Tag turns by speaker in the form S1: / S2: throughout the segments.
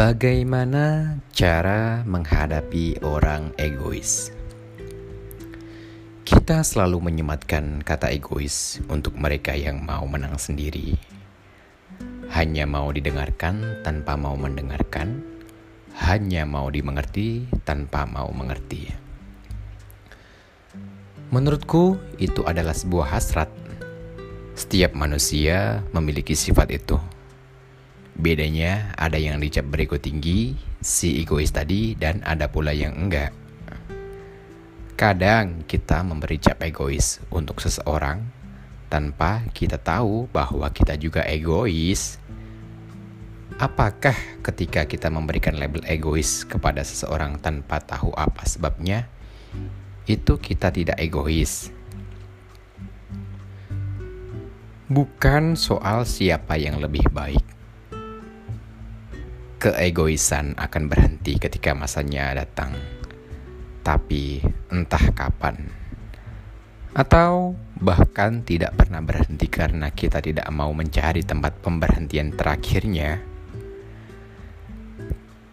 S1: Bagaimana cara menghadapi orang egois? Kita selalu menyematkan kata egois untuk mereka yang mau menang sendiri, hanya mau didengarkan tanpa mau mendengarkan, hanya mau dimengerti tanpa mau mengerti. Menurutku, itu adalah sebuah hasrat. Setiap manusia memiliki sifat itu Bedanya ada yang dicap berego tinggi, si egois tadi, dan ada pula yang enggak. Kadang kita memberi cap egois untuk seseorang tanpa kita tahu bahwa kita juga egois. Apakah ketika kita memberikan label egois kepada seseorang tanpa tahu apa sebabnya, itu kita tidak egois? Bukan soal siapa yang lebih baik keegoisan akan berhenti ketika masanya datang, tapi entah kapan, atau bahkan tidak pernah berhenti karena kita tidak mau mencari tempat pemberhentian terakhirnya.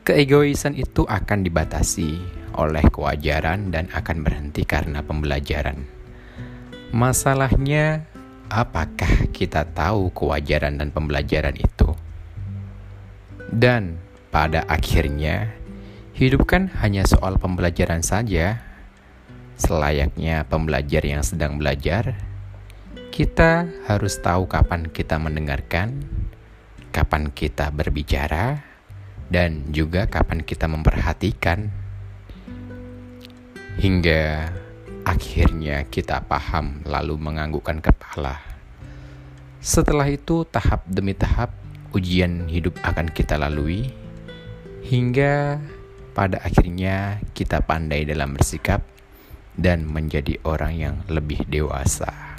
S1: Keegoisan itu akan dibatasi oleh kewajaran dan akan berhenti karena pembelajaran. Masalahnya, apakah kita tahu kewajaran dan pembelajaran itu? Dan pada akhirnya, hidup kan hanya soal pembelajaran saja. Selayaknya pembelajar yang sedang belajar, kita harus tahu kapan kita mendengarkan, kapan kita berbicara, dan juga kapan kita memperhatikan. Hingga akhirnya kita paham lalu menganggukkan kepala. Setelah itu tahap demi tahap ujian hidup akan kita lalui hingga pada akhirnya kita pandai dalam bersikap dan menjadi orang yang lebih dewasa.